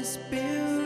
this beautiful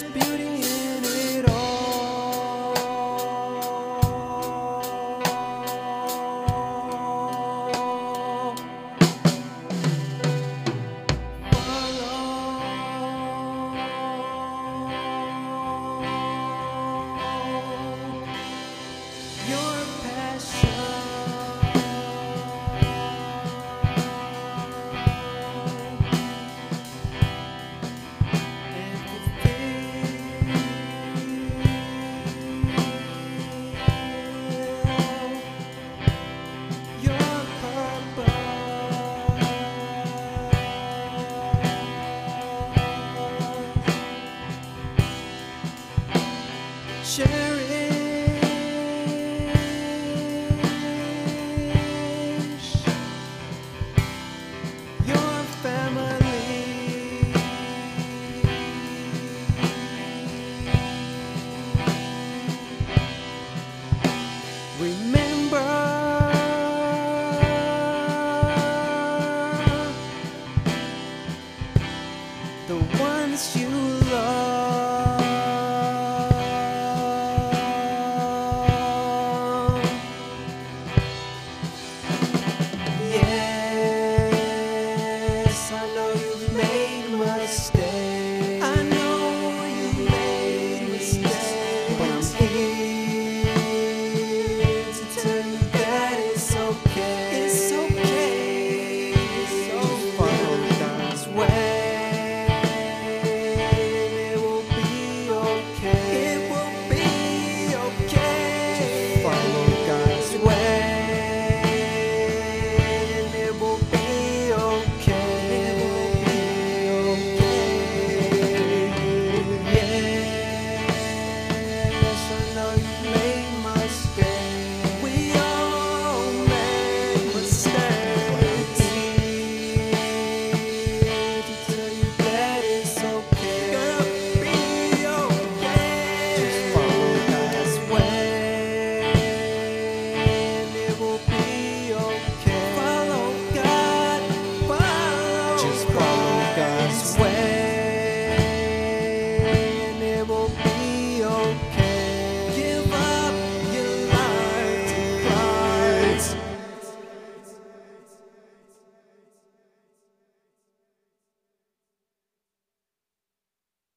there's beauty in it all. Follow the ones you love.